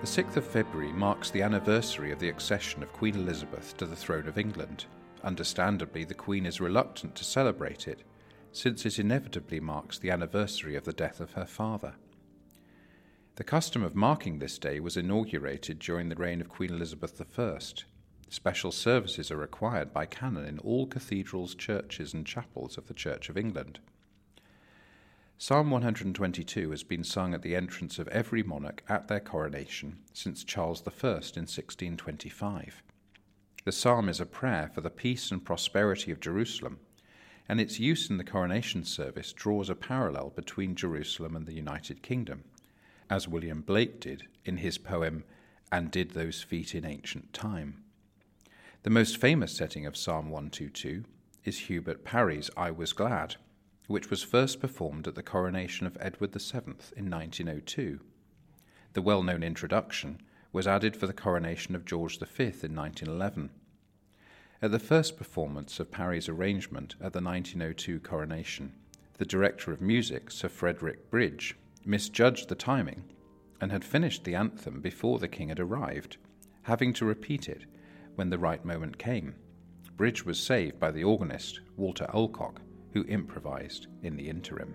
The 6th of February marks the anniversary of the accession of Queen Elizabeth to the throne of England. Understandably, the Queen is reluctant to celebrate it, since it inevitably marks the anniversary of the death of her father. The custom of marking this day was inaugurated during the reign of Queen Elizabeth I. Special services are required by canon in all cathedrals, churches, and chapels of the Church of England. Psalm 122 has been sung at the entrance of every monarch at their coronation since Charles I in 1625. The psalm is a prayer for the peace and prosperity of Jerusalem, and its use in the coronation service draws a parallel between Jerusalem and the United Kingdom, as William Blake did in his poem And Did Those Feet in Ancient Time. The most famous setting of Psalm 122 is Hubert Parry's I Was Glad which was first performed at the coronation of Edward VII in 1902. The well known introduction was added for the coronation of George V in 1911. At the first performance of Parry's arrangement at the 1902 coronation, the director of music, Sir Frederick Bridge, misjudged the timing and had finished the anthem before the king had arrived, having to repeat it when the right moment came. Bridge was saved by the organist, Walter Alcock, who improvised in the interim.